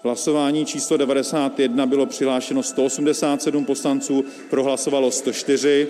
V hlasování číslo 91 bylo přihlášeno 187 poslanců, prohlasovalo 104,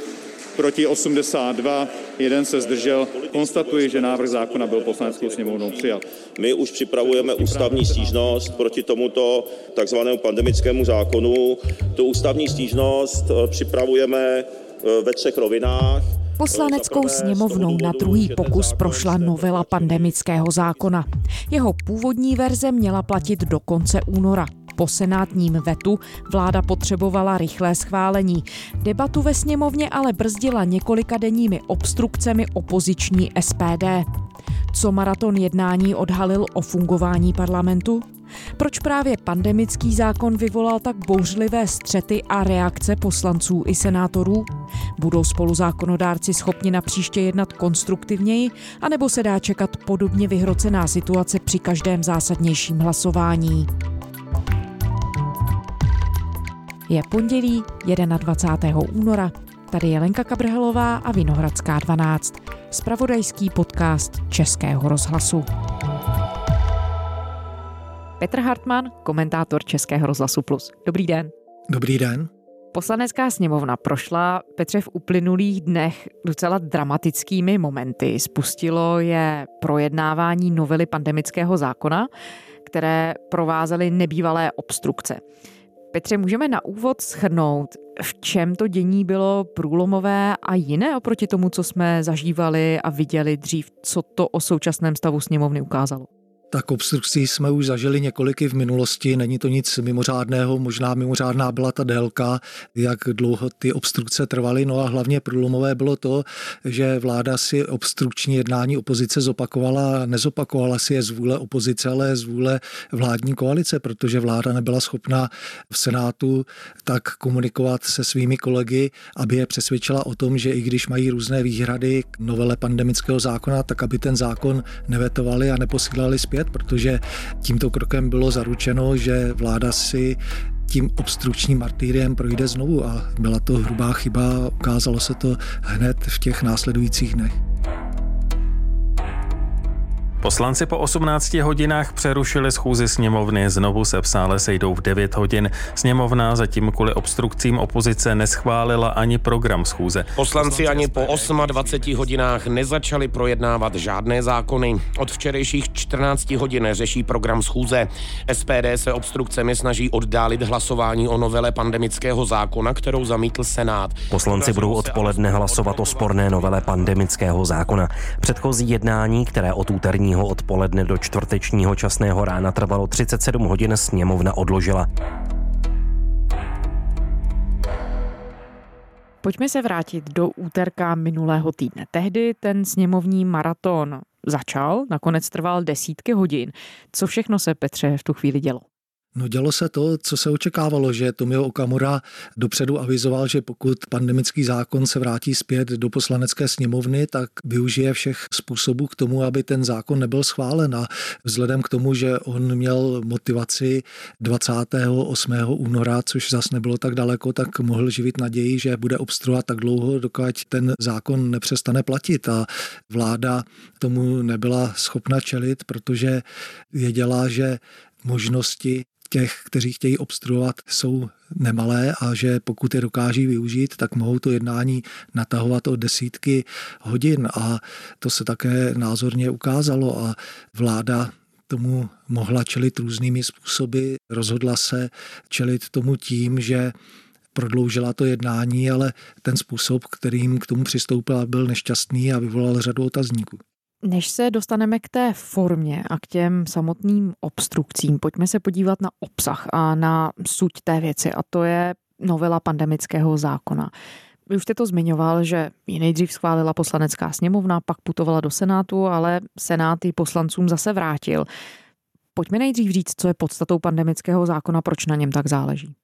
proti 82, jeden se zdržel. Konstatuji, že návrh zákona byl poslaneckou sněmovnou přijat. My už připravujeme ústavní stížnost proti tomuto takzvanému pandemickému zákonu. Tu ústavní stížnost eh, připravujeme eh, ve třech rovinách. Poslaneckou sněmovnou na druhý pokus prošla novela pandemického zákona. Jeho původní verze měla platit do konce února. Po senátním vetu vláda potřebovala rychlé schválení. Debatu ve sněmovně ale brzdila několika denními obstrukcemi opoziční SPD. Co maraton jednání odhalil o fungování parlamentu? Proč právě pandemický zákon vyvolal tak bouřlivé střety a reakce poslanců i senátorů? Budou spoluzákonodárci schopni na příště jednat konstruktivněji, anebo se dá čekat podobně vyhrocená situace při každém zásadnějším hlasování? Je pondělí 21. února. Tady je Lenka Kabrhelová a Vinohradská 12. Spravodajský podcast Českého rozhlasu. Petr Hartmann, komentátor Českého rozhlasu Plus. Dobrý den. Dobrý den. Poslanecká sněmovna prošla Petře v uplynulých dnech docela dramatickými momenty. Spustilo je projednávání novely pandemického zákona, které provázely nebývalé obstrukce. Petře, můžeme na úvod schrnout, v čem to dění bylo průlomové a jiné oproti tomu, co jsme zažívali a viděli dřív, co to o současném stavu sněmovny ukázalo? Tak obstrukcí jsme už zažili několiky v minulosti, není to nic mimořádného, možná mimořádná byla ta délka, jak dlouho ty obstrukce trvaly, no a hlavně průlomové bylo to, že vláda si obstrukční jednání opozice zopakovala, nezopakovala si je z vůle opozice, ale z vůle vládní koalice, protože vláda nebyla schopna v Senátu tak komunikovat se svými kolegy, aby je přesvědčila o tom, že i když mají různé výhrady k novele pandemického zákona, tak aby ten zákon nevetovali a neposílali zpět zpět, protože tímto krokem bylo zaručeno, že vláda si tím obstrukčním martýriem projde znovu a byla to hrubá chyba, ukázalo se to hned v těch následujících dnech. Poslanci po 18 hodinách přerušili schůzi sněmovny, znovu se v sále sejdou v 9 hodin. Sněmovna zatím kvůli obstrukcím opozice neschválila ani program schůze. Poslanci ani po 28 hodinách nezačali projednávat žádné zákony. Od včerejších 14 hodin řeší program schůze. SPD se obstrukcemi snaží oddálit hlasování o novele pandemického zákona, kterou zamítl Senát. Poslanci budou odpoledne hlasovat o sporné novele pandemického zákona. Předchozí jednání, které od úterní úterního odpoledne do čtvrtečního časného rána trvalo 37 hodin, sněmovna odložila. Pojďme se vrátit do úterka minulého týdne. Tehdy ten sněmovní maraton začal, nakonec trval desítky hodin. Co všechno se Petře v tu chvíli dělo? No dělo se to, co se očekávalo, že Tomio Okamura dopředu avizoval, že pokud pandemický zákon se vrátí zpět do poslanecké sněmovny, tak využije všech způsobů k tomu, aby ten zákon nebyl schválen. A vzhledem k tomu, že on měl motivaci 28. února, což zas nebylo tak daleko, tak mohl živit naději, že bude obstruovat tak dlouho, dokud ten zákon nepřestane platit. A vláda tomu nebyla schopna čelit, protože věděla, že možnosti těch, kteří chtějí obstruovat, jsou nemalé a že pokud je dokáží využít, tak mohou to jednání natahovat o desítky hodin a to se také názorně ukázalo a vláda tomu mohla čelit různými způsoby. Rozhodla se čelit tomu tím, že prodloužila to jednání, ale ten způsob, kterým k tomu přistoupila, byl nešťastný a vyvolal řadu otazníků. Než se dostaneme k té formě a k těm samotným obstrukcím, pojďme se podívat na obsah a na suť té věci, a to je novela pandemického zákona. Vy už jste to zmiňoval, že ji nejdřív schválila poslanecká sněmovna, pak putovala do Senátu, ale Senát ji poslancům zase vrátil. Pojďme nejdřív říct, co je podstatou pandemického zákona, proč na něm tak záleží.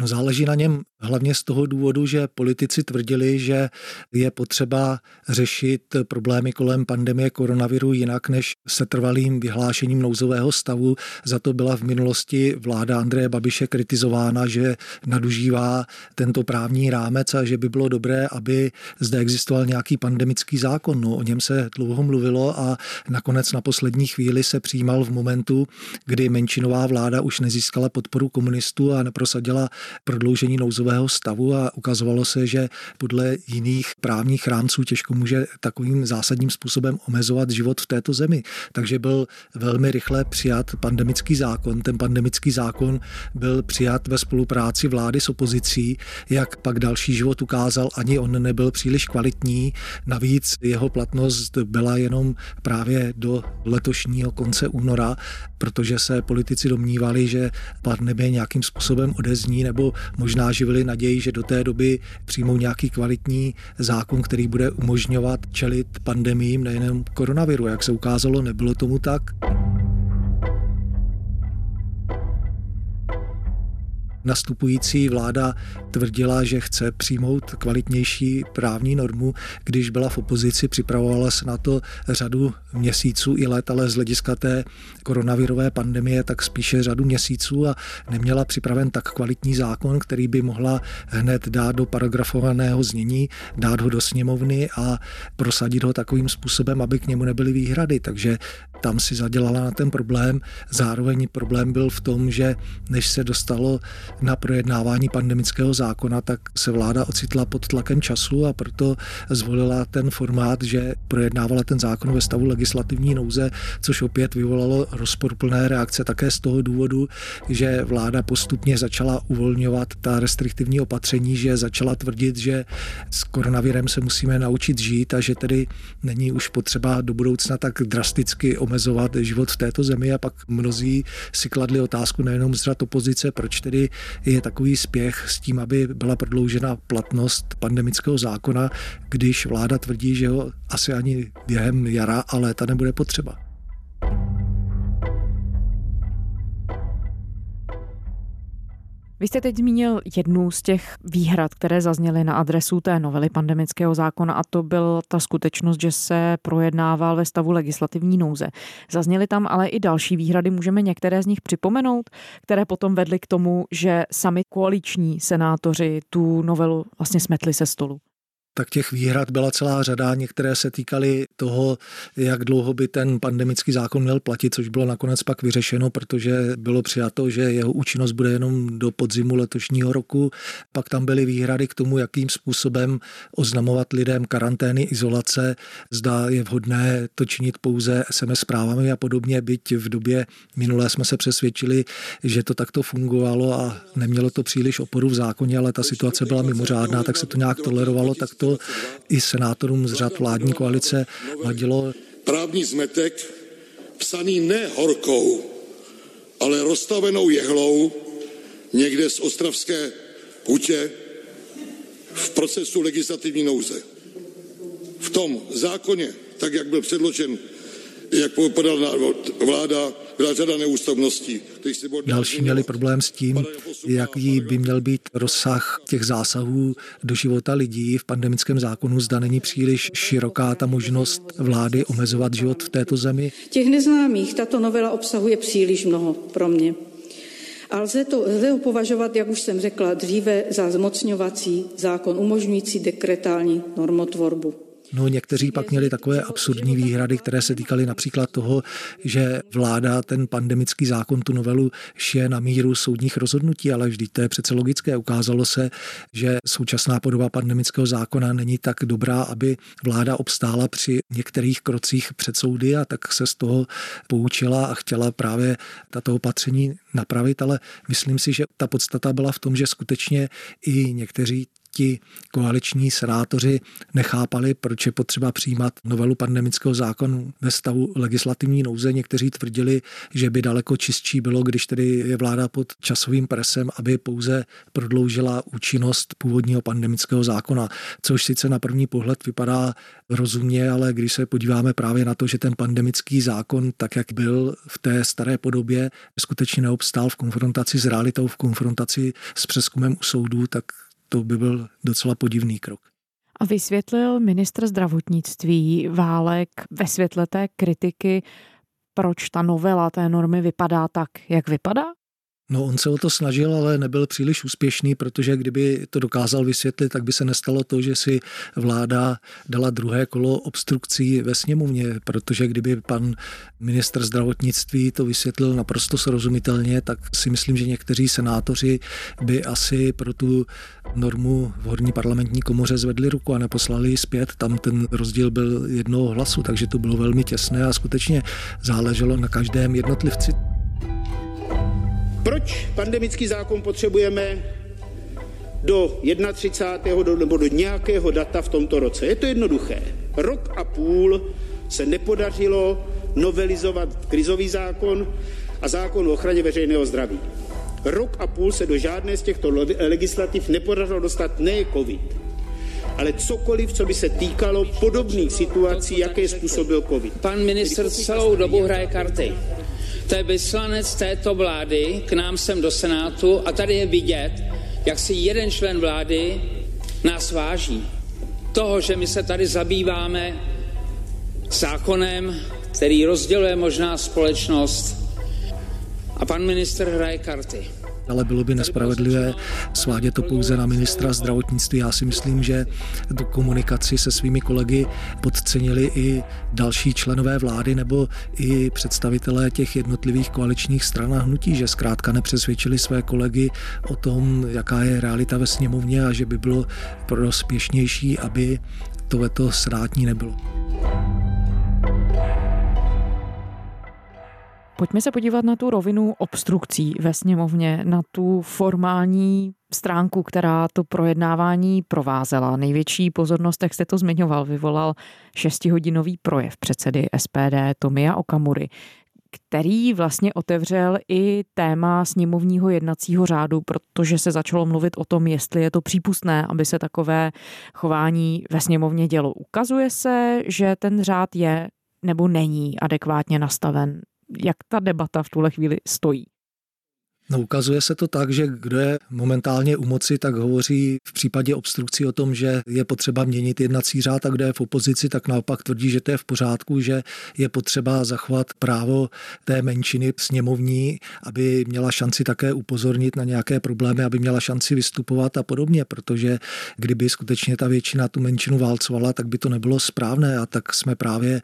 No záleží na něm hlavně z toho důvodu, že politici tvrdili, že je potřeba řešit problémy kolem pandemie koronaviru jinak než setrvalým vyhlášením nouzového stavu. Za to byla v minulosti vláda Andreje Babiše kritizována, že nadužívá tento právní rámec a že by bylo dobré, aby zde existoval nějaký pandemický zákon. No, o něm se dlouho mluvilo a nakonec na poslední chvíli se přijímal v momentu, kdy menšinová vláda už nezískala podporu komunistů a neprosadila prodloužení nouzového stavu a ukazovalo se, že podle jiných právních rámců těžko může takovým zásadním způsobem omezovat život v této zemi. Takže byl velmi rychle přijat pandemický zákon. Ten pandemický zákon byl přijat ve spolupráci vlády s opozicí. Jak pak další život ukázal, ani on nebyl příliš kvalitní. Navíc jeho platnost byla jenom právě do letošního konce února, protože se politici domnívali, že pandemie nějakým způsobem odezní nebo možná živili naději, že do té doby přijmou nějaký kvalitní zákon, který bude umožňovat čelit pandemím nejenom koronaviru. Jak se ukázalo, nebylo tomu tak. Nastupující vláda tvrdila, že chce přijmout kvalitnější právní normu, když byla v opozici, připravovala se na to řadu měsíců i let, ale z hlediska té koronavirové pandemie tak spíše řadu měsíců a neměla připraven tak kvalitní zákon, který by mohla hned dát do paragrafovaného znění, dát ho do sněmovny a prosadit ho takovým způsobem, aby k němu nebyly výhrady. Takže tam si zadělala na ten problém. Zároveň problém byl v tom, že než se dostalo na projednávání pandemického zákona, tak se vláda ocitla pod tlakem času a proto zvolila ten formát, že projednávala ten zákon ve stavu legislativní nouze, což opět vyvolalo rozporplné reakce také z toho důvodu, že vláda postupně začala uvolňovat ta restriktivní opatření, že začala tvrdit, že s koronavirem se musíme naučit žít a že tedy není už potřeba do budoucna tak drasticky omezovat život v této zemi. A pak mnozí si kladli otázku nejenom z opozice, proč tedy je takový spěch s tím, aby byla prodloužena platnost pandemického zákona, když vláda tvrdí, že ho asi ani během jara a léta nebude potřeba. Vy jste teď zmínil jednu z těch výhrad, které zazněly na adresu té novely pandemického zákona a to byl ta skutečnost, že se projednával ve stavu legislativní nouze. Zazněly tam ale i další výhrady, můžeme některé z nich připomenout, které potom vedly k tomu, že sami koaliční senátoři tu novelu vlastně smetli se stolu tak těch výhrad byla celá řada. Některé se týkaly toho, jak dlouho by ten pandemický zákon měl platit, což bylo nakonec pak vyřešeno, protože bylo přijato, že jeho účinnost bude jenom do podzimu letošního roku. Pak tam byly výhrady k tomu, jakým způsobem oznamovat lidem karantény, izolace, zda je vhodné to činit pouze SMS zprávami a podobně, byť v době minulé jsme se přesvědčili, že to takto fungovalo a nemělo to příliš oporu v zákoně, ale ta situace byla mimořádná, tak se to nějak tolerovalo, tak to to i senátorům z řad vládní koalice vadilo. Právní zmetek psaný ne horkou, ale rozstavenou jehlou někde z ostravské hutě v procesu legislativní nouze. V tom zákoně, tak jak byl předložen, jak podala vláda, byla řada neústavností. Další měli problém s tím, jaký by měl být rozsah těch zásahů do života lidí v pandemickém zákonu. Zda není příliš široká ta možnost vlády omezovat život v této zemi. Těch neznámých tato novela obsahuje příliš mnoho pro mě. A lze, to, lze ho považovat, jak už jsem řekla dříve, za zmocňovací zákon umožňující dekretální normotvorbu. No někteří pak měli takové absurdní výhrady, které se týkaly například toho, že vláda ten pandemický zákon, tu novelu šije na míru soudních rozhodnutí, ale vždyť to je přece logické. Ukázalo se, že současná podoba pandemického zákona není tak dobrá, aby vláda obstála při některých krocích před soudy a tak se z toho poučila a chtěla právě tato opatření napravit, ale myslím si, že ta podstata byla v tom, že skutečně i někteří ti koaliční senátoři nechápali, proč je potřeba přijímat novelu pandemického zákonu ve stavu legislativní nouze. Někteří tvrdili, že by daleko čistší bylo, když tedy je vláda pod časovým presem, aby pouze prodloužila účinnost původního pandemického zákona, což sice na první pohled vypadá rozumně, ale když se podíváme právě na to, že ten pandemický zákon, tak jak byl v té staré podobě, skutečně neobstál v konfrontaci s realitou, v konfrontaci s přeskumem u soudů, tak to by byl docela podivný krok. A vysvětlil ministr zdravotnictví Válek ve světle té kritiky, proč ta novela té normy vypadá tak, jak vypadá? No on se o to snažil, ale nebyl příliš úspěšný, protože kdyby to dokázal vysvětlit, tak by se nestalo to, že si vláda dala druhé kolo obstrukcí ve sněmovně, protože kdyby pan minister zdravotnictví to vysvětlil naprosto srozumitelně, tak si myslím, že někteří senátoři by asi pro tu normu v horní parlamentní komoře zvedli ruku a neposlali ji zpět. Tam ten rozdíl byl jednoho hlasu, takže to bylo velmi těsné a skutečně záleželo na každém jednotlivci. Proč pandemický zákon potřebujeme do 31. Do, nebo do nějakého data v tomto roce? Je to jednoduché. Rok a půl se nepodařilo novelizovat krizový zákon a zákon o ochraně veřejného zdraví. Rok a půl se do žádné z těchto legislativ nepodařilo dostat ne COVID, ale cokoliv, co by se týkalo podobných situací, jaké způsobil COVID. Pan minister celou dobu hraje karty. To je vyslanec této vlády k nám sem do Senátu a tady je vidět, jak si jeden člen vlády nás váží. Toho, že my se tady zabýváme zákonem, který rozděluje možná společnost a pan minister hraje karty ale bylo by nespravedlivé svádět to pouze na ministra zdravotnictví. Já si myslím, že tu komunikaci se svými kolegy podcenili i další členové vlády nebo i představitelé těch jednotlivých koaličních stran a hnutí, že zkrátka nepřesvědčili své kolegy o tom, jaká je realita ve sněmovně a že by bylo prospěšnější, aby to veto senátní nebylo. Pojďme se podívat na tu rovinu obstrukcí ve sněmovně, na tu formální stránku, která to projednávání provázela. Největší pozornost, jak jste to zmiňoval, vyvolal šestihodinový projev předsedy SPD Tomia Okamury, který vlastně otevřel i téma sněmovního jednacího řádu, protože se začalo mluvit o tom, jestli je to přípustné, aby se takové chování ve sněmovně dělo. Ukazuje se, že ten řád je nebo není adekvátně nastaven jak ta debata v tuhle chvíli stojí? No, ukazuje se to tak, že kdo je momentálně u moci, tak hovoří v případě obstrukcí o tom, že je potřeba měnit jednací řád a kdo je v opozici, tak naopak tvrdí, že to je v pořádku, že je potřeba zachovat právo té menšiny sněmovní, aby měla šanci také upozornit na nějaké problémy, aby měla šanci vystupovat a podobně, protože kdyby skutečně ta většina tu menšinu válcovala, tak by to nebylo správné. A tak jsme právě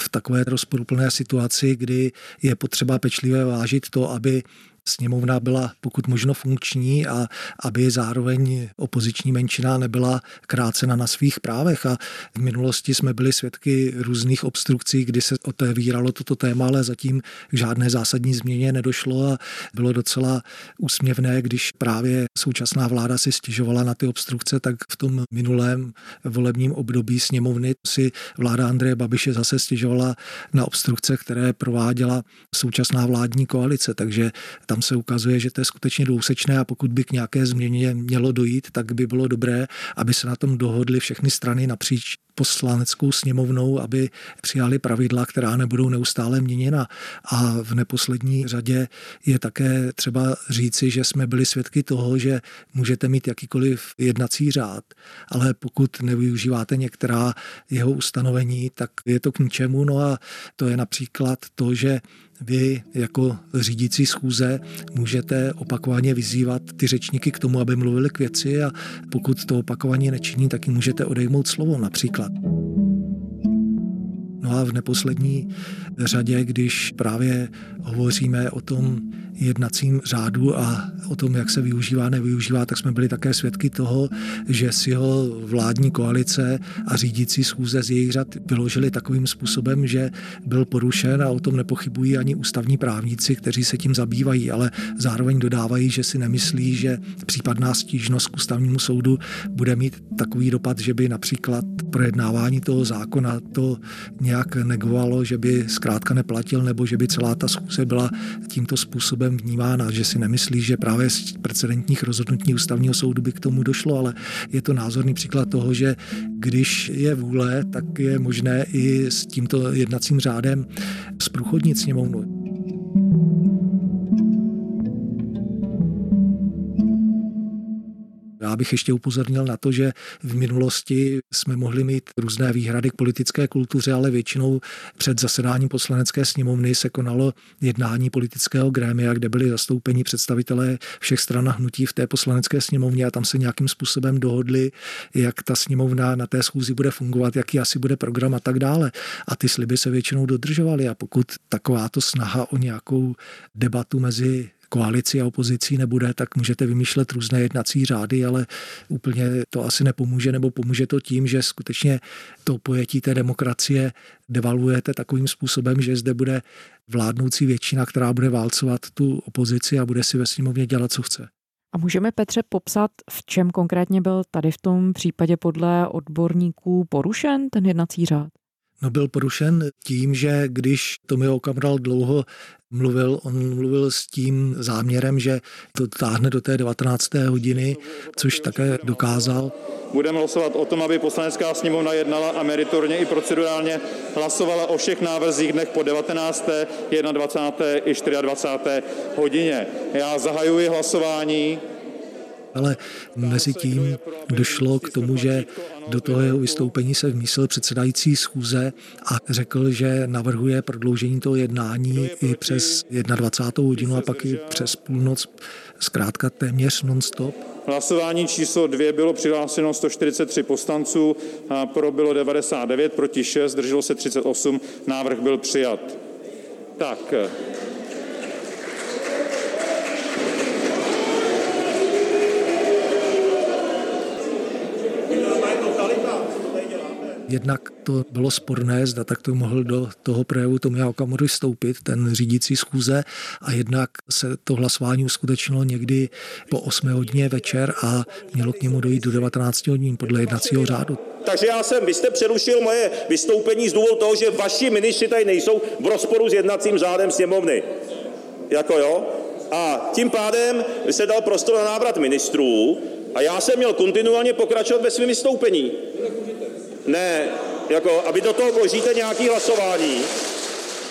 v takové rozporuplné situaci, kdy je potřeba pečlivě vážit to, aby sněmovna byla pokud možno funkční a aby zároveň opoziční menšina nebyla krácena na svých právech. A v minulosti jsme byli svědky různých obstrukcí, kdy se otevíralo toto téma, ale zatím k žádné zásadní změně nedošlo a bylo docela úsměvné, když právě současná vláda si stěžovala na ty obstrukce, tak v tom minulém volebním období sněmovny si vláda Andreje Babiše zase stěžovala na obstrukce, které prováděla současná vládní koalice. Takže tam se ukazuje, že to je skutečně dvousečné a pokud by k nějaké změně mělo dojít, tak by bylo dobré, aby se na tom dohodly všechny strany napříč poslaneckou sněmovnou, aby přijali pravidla, která nebudou neustále měněna. A v neposlední řadě je také třeba říci, že jsme byli svědky toho, že můžete mít jakýkoliv jednací řád, ale pokud nevyužíváte některá jeho ustanovení, tak je to k ničemu. No a to je například to, že vy jako řídící schůze můžete opakovaně vyzývat ty řečníky k tomu, aby mluvili k věci a pokud to opakovaně nečiní, tak jim můžete odejmout slovo například. No a v neposlední řadě, když právě hovoříme o tom jednacím řádu a o tom, jak se využívá, nevyužívá, tak jsme byli také svědky toho, že si ho vládní koalice a řídící schůze z jejich řad vyložili takovým způsobem, že byl porušen a o tom nepochybují ani ústavní právníci, kteří se tím zabývají, ale zároveň dodávají, že si nemyslí, že případná stížnost k ústavnímu soudu bude mít takový dopad, že by například projednávání toho zákona to nějak negovalo, že by zkrátka neplatil nebo že by celá ta schůze byla tímto způsobem vnímána, že si nemyslí, že právě z precedentních rozhodnutí ústavního soudu by k tomu došlo, ale je to názorný příklad toho, že když je vůle, tak je možné i s tímto jednacím řádem zprůchodnit sněmovnu. Bych ještě upozornil na to, že v minulosti jsme mohli mít různé výhrady k politické kultuře, ale většinou před zasedáním poslanecké sněmovny se konalo jednání politického grémia, kde byli zastoupeni představitelé všech stran hnutí v té poslanecké sněmovně a tam se nějakým způsobem dohodli, jak ta sněmovna na té schůzi bude fungovat, jaký asi bude program a tak dále. A ty sliby se většinou dodržovaly a pokud takováto snaha o nějakou debatu mezi koalici a opozicí nebude, tak můžete vymýšlet různé jednací řády, ale úplně to asi nepomůže, nebo pomůže to tím, že skutečně to pojetí té demokracie devalujete takovým způsobem, že zde bude vládnoucí většina, která bude válcovat tu opozici a bude si ve sněmovně dělat, co chce. A můžeme Petře popsat, v čem konkrétně byl tady v tom případě podle odborníků porušen ten jednací řád? No byl porušen tím, že když Tomio Okamral dlouho mluvil, on mluvil s tím záměrem, že to táhne do té 19. hodiny, což také dokázal. Budeme hlasovat o tom, aby poslanecká sněmovna jednala a meritorně i procedurálně hlasovala o všech návrzích dnech po 19., 21. i 24. hodině. Já zahajuji hlasování. Ale mezi tím došlo k tomu, že do toho jeho vystoupení se vmísil předsedající schůze a řekl, že navrhuje prodloužení toho jednání i přes 21. hodinu a pak i přes půlnoc, zkrátka téměř non-stop. Hlasování číslo dvě bylo přihlášeno 143 poslanců, pro bylo 99, proti 6, drželo se 38, návrh byl přijat. Tak, Jednak to bylo sporné, zda tak to mohl do toho projevu Tomia Okamury vstoupit, ten řídící schůze, a jednak se to hlasování uskutečnilo někdy po 8 hodině večer a mělo k němu dojít do 19 hodin podle jednacího řádu. Takže já jsem, vy jste přerušil moje vystoupení z důvodu toho, že vaši ministři tady nejsou v rozporu s jednacím řádem sněmovny. Jako jo? A tím pádem se dal prostor na návrat ministrů a já jsem měl kontinuálně pokračovat ve svém vystoupení. Ne, jako, aby do toho vložíte nějaký hlasování.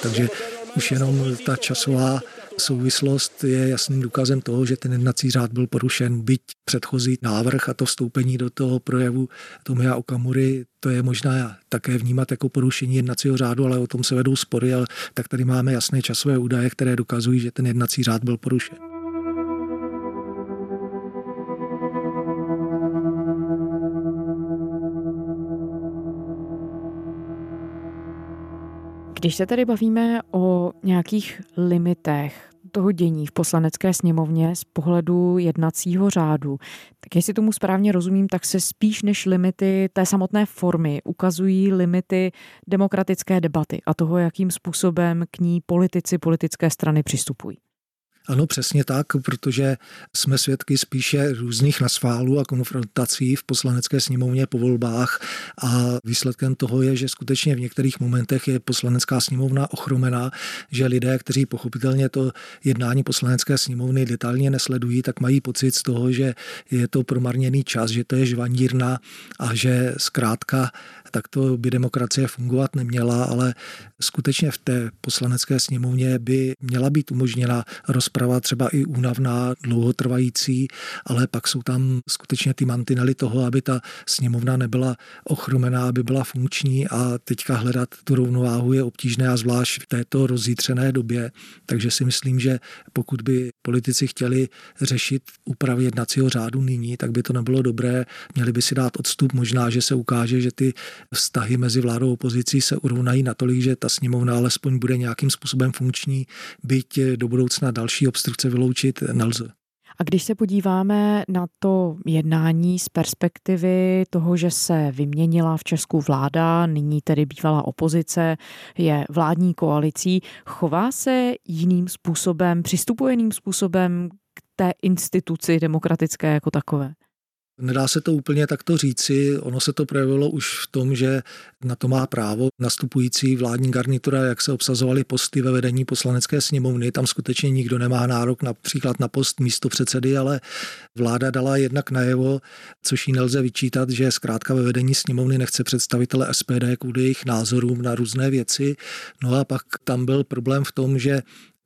Takže už jenom ta časová souvislost je jasným důkazem toho, že ten jednací řád byl porušen, byť předchozí návrh a to vstoupení do toho projevu Tomia Okamury, to je možná také vnímat jako porušení jednacího řádu, ale o tom se vedou spory, ale tak tady máme jasné časové údaje, které dokazují, že ten jednací řád byl porušen. Když se tady bavíme o nějakých limitech toho dění v poslanecké sněmovně z pohledu jednacího řádu, tak jestli tomu správně rozumím, tak se spíš než limity té samotné formy ukazují limity demokratické debaty a toho, jakým způsobem k ní politici, politické strany přistupují. Ano, přesně tak, protože jsme svědky spíše různých nasválů a konfrontací v poslanecké sněmovně po volbách a výsledkem toho je, že skutečně v některých momentech je poslanecká sněmovna ochromená, že lidé, kteří pochopitelně to jednání poslanecké sněmovny detailně nesledují, tak mají pocit z toho, že je to promarněný čas, že to je žvanírna a že zkrátka takto by demokracie fungovat neměla, ale skutečně v té poslanecké sněmovně by měla být umožněna rozprava třeba i únavná, dlouhotrvající, ale pak jsou tam skutečně ty mantinely toho, aby ta sněmovna nebyla ochromená, aby byla funkční a teďka hledat tu rovnováhu je obtížné a zvlášť v této rozjítřené době. Takže si myslím, že pokud by politici chtěli řešit úpravy jednacího řádu nyní, tak by to nebylo dobré. Měli by si dát odstup. Možná, že se ukáže, že ty vztahy mezi vládou a opozicí se urovnají natolik, že ta sněmovna alespoň bude nějakým způsobem funkční, byť do budoucna další obstrukce vyloučit nelze. A když se podíváme na to jednání z perspektivy toho, že se vyměnila v Česku vláda, nyní tedy bývalá opozice, je vládní koalicí, chová se jiným způsobem, přistupuje jiným způsobem k té instituci demokratické jako takové? Nedá se to úplně takto říci, ono se to projevilo už v tom, že na to má právo nastupující vládní garnitura, jak se obsazovaly posty ve vedení poslanecké sněmovny. Tam skutečně nikdo nemá nárok například na post místo předsedy, ale vláda dala jednak najevo, což jí nelze vyčítat, že zkrátka ve vedení sněmovny nechce představitele SPD kvůli jejich názorům na různé věci. No a pak tam byl problém v tom, že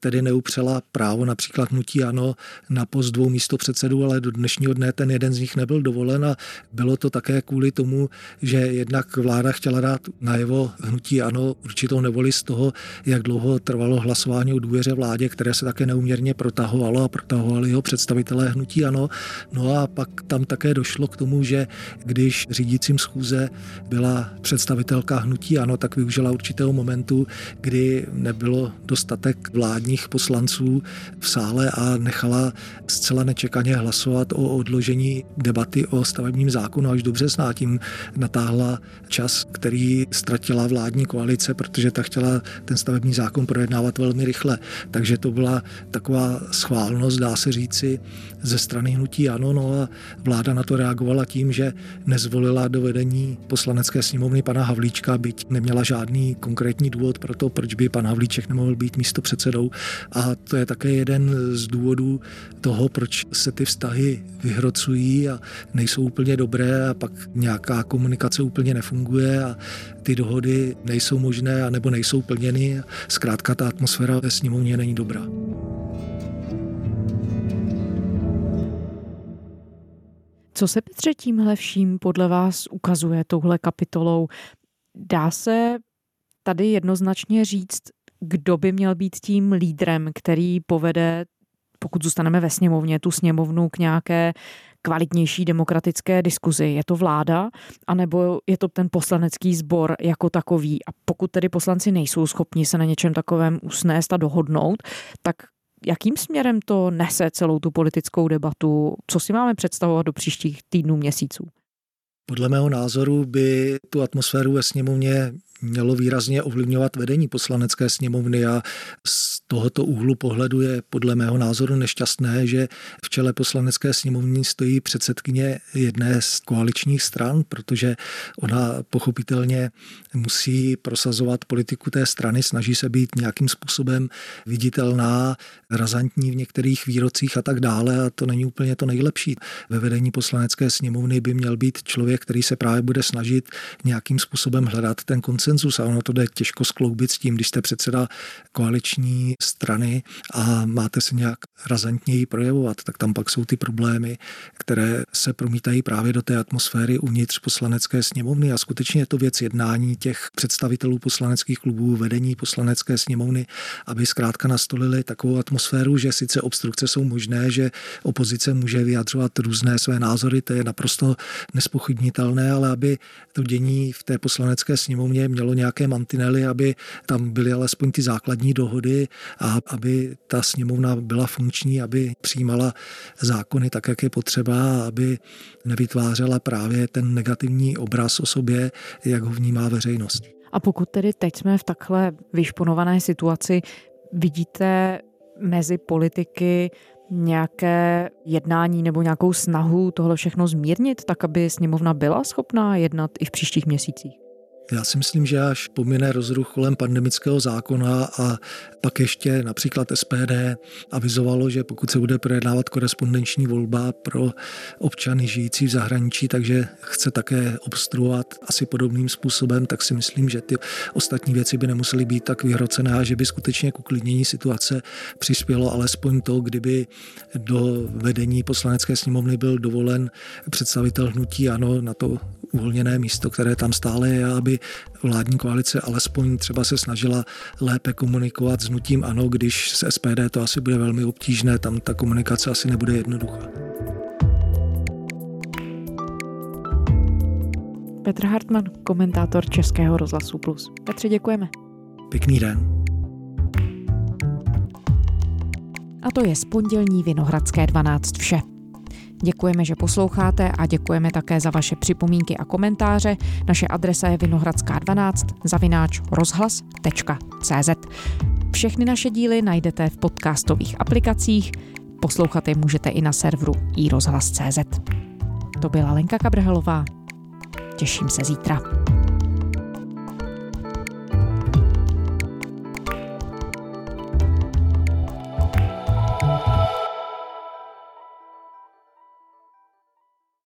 tedy neupřela právo například hnutí ano na post dvou místo předsedů, ale do dnešního dne ten jeden z nich nebyl dovolen a bylo to také kvůli tomu, že jednak vláda chtěla dát najevo hnutí ano určitou nevoli z toho, jak dlouho trvalo hlasování o důvěře vládě, které se také neuměrně protahovalo a protahovali ho představitelé hnutí ano. No a pak tam také došlo k tomu, že když řídícím schůze byla představitelka hnutí ano, tak využila určitého momentu, kdy nebylo dostatek vládních poslanců v sále a nechala zcela nečekaně hlasovat o odložení debaty o stavebním zákonu až do března. Tím natáhla čas, který ztratila vládní koalice, protože ta chtěla ten stavební zákon projednávat velmi rychle. Takže to byla taková schválnost, dá se říci, ze strany hnutí ano. No a vláda na to reagovala tím, že nezvolila do vedení poslanecké sněmovny pana Havlíčka, byť neměla žádný konkrétní důvod pro to, proč by pan Havlíček nemohl být místo předsedou. A to je také jeden z důvodů toho, proč se ty vztahy vyhrocují a nejsou úplně dobré a pak nějaká komunikace úplně nefunguje a ty dohody nejsou možné a nebo nejsou plněny. Zkrátka ta atmosféra ve sněmovně není dobrá. Co se Petře tímhle vším podle vás ukazuje touhle kapitolou? Dá se tady jednoznačně říct, kdo by měl být tím lídrem, který povede, pokud zůstaneme ve sněmovně, tu sněmovnu k nějaké kvalitnější demokratické diskuzi. Je to vláda, anebo je to ten poslanecký sbor jako takový? A pokud tedy poslanci nejsou schopni se na něčem takovém usnést a dohodnout, tak jakým směrem to nese celou tu politickou debatu? Co si máme představovat do příštích týdnů, měsíců? Podle mého názoru by tu atmosféru ve sněmovně mělo výrazně ovlivňovat vedení poslanecké sněmovny a z tohoto úhlu pohledu je podle mého názoru nešťastné, že v čele poslanecké sněmovny stojí předsedkyně jedné z koaličních stran, protože ona pochopitelně musí prosazovat politiku té strany, snaží se být nějakým způsobem viditelná, razantní v některých výrocích a tak dále a to není úplně to nejlepší. Ve vedení poslanecké sněmovny by měl být člověk, který se právě bude snažit nějakým způsobem hledat ten koncenzus a ono to jde těžko skloubit s tím, když jste předseda koaliční strany a máte se nějak razantněji projevovat, tak tam pak jsou ty problémy, které se promítají právě do té atmosféry uvnitř poslanecké sněmovny. A skutečně je to věc jednání těch představitelů poslaneckých klubů, vedení poslanecké sněmovny, aby zkrátka nastolili takovou atmosféru, že sice obstrukce jsou možné, že opozice může vyjadřovat různé své názory, to je naprosto nespochybnitelné, ale aby to dění v té poslanecké sněmovně mělo nějaké mantinely, aby tam byly alespoň ty základní dohody a aby ta sněmovna byla funkční, aby přijímala zákony tak, jak je potřeba, aby nevytvářela právě ten negativní obraz o sobě, jak ho vnímá veřejnost. A pokud tedy teď jsme v takhle vyšponované situaci, vidíte mezi politiky nějaké jednání nebo nějakou snahu tohle všechno zmírnit, tak aby sněmovna byla schopná jednat i v příštích měsících? Já si myslím, že až pomine rozruch kolem pandemického zákona a pak ještě například SPD avizovalo, že pokud se bude projednávat korespondenční volba pro občany žijící v zahraničí, takže chce také obstruovat asi podobným způsobem, tak si myslím, že ty ostatní věci by nemusely být tak vyhrocené a že by skutečně k uklidnění situace přispělo alespoň to, kdyby do vedení poslanecké sněmovny byl dovolen představitel hnutí ano na to uvolněné místo, které tam stále je, aby vládní koalice alespoň třeba se snažila lépe komunikovat s nutím ano, když s SPD to asi bude velmi obtížné, tam ta komunikace asi nebude jednoduchá. Petr Hartmann, komentátor Českého rozhlasu Plus. Petře, děkujeme. Pěkný den. A to je z pondělní Vinohradské 12 vše. Děkujeme, že posloucháte a děkujeme také za vaše připomínky a komentáře. Naše adresa je vinohradská12 zavináč rozhlas.cz. Všechny naše díly najdete v podcastových aplikacích, poslouchat je můžete i na serveru iRozhlas.cz. To byla Lenka Kabrhelová. Těším se zítra.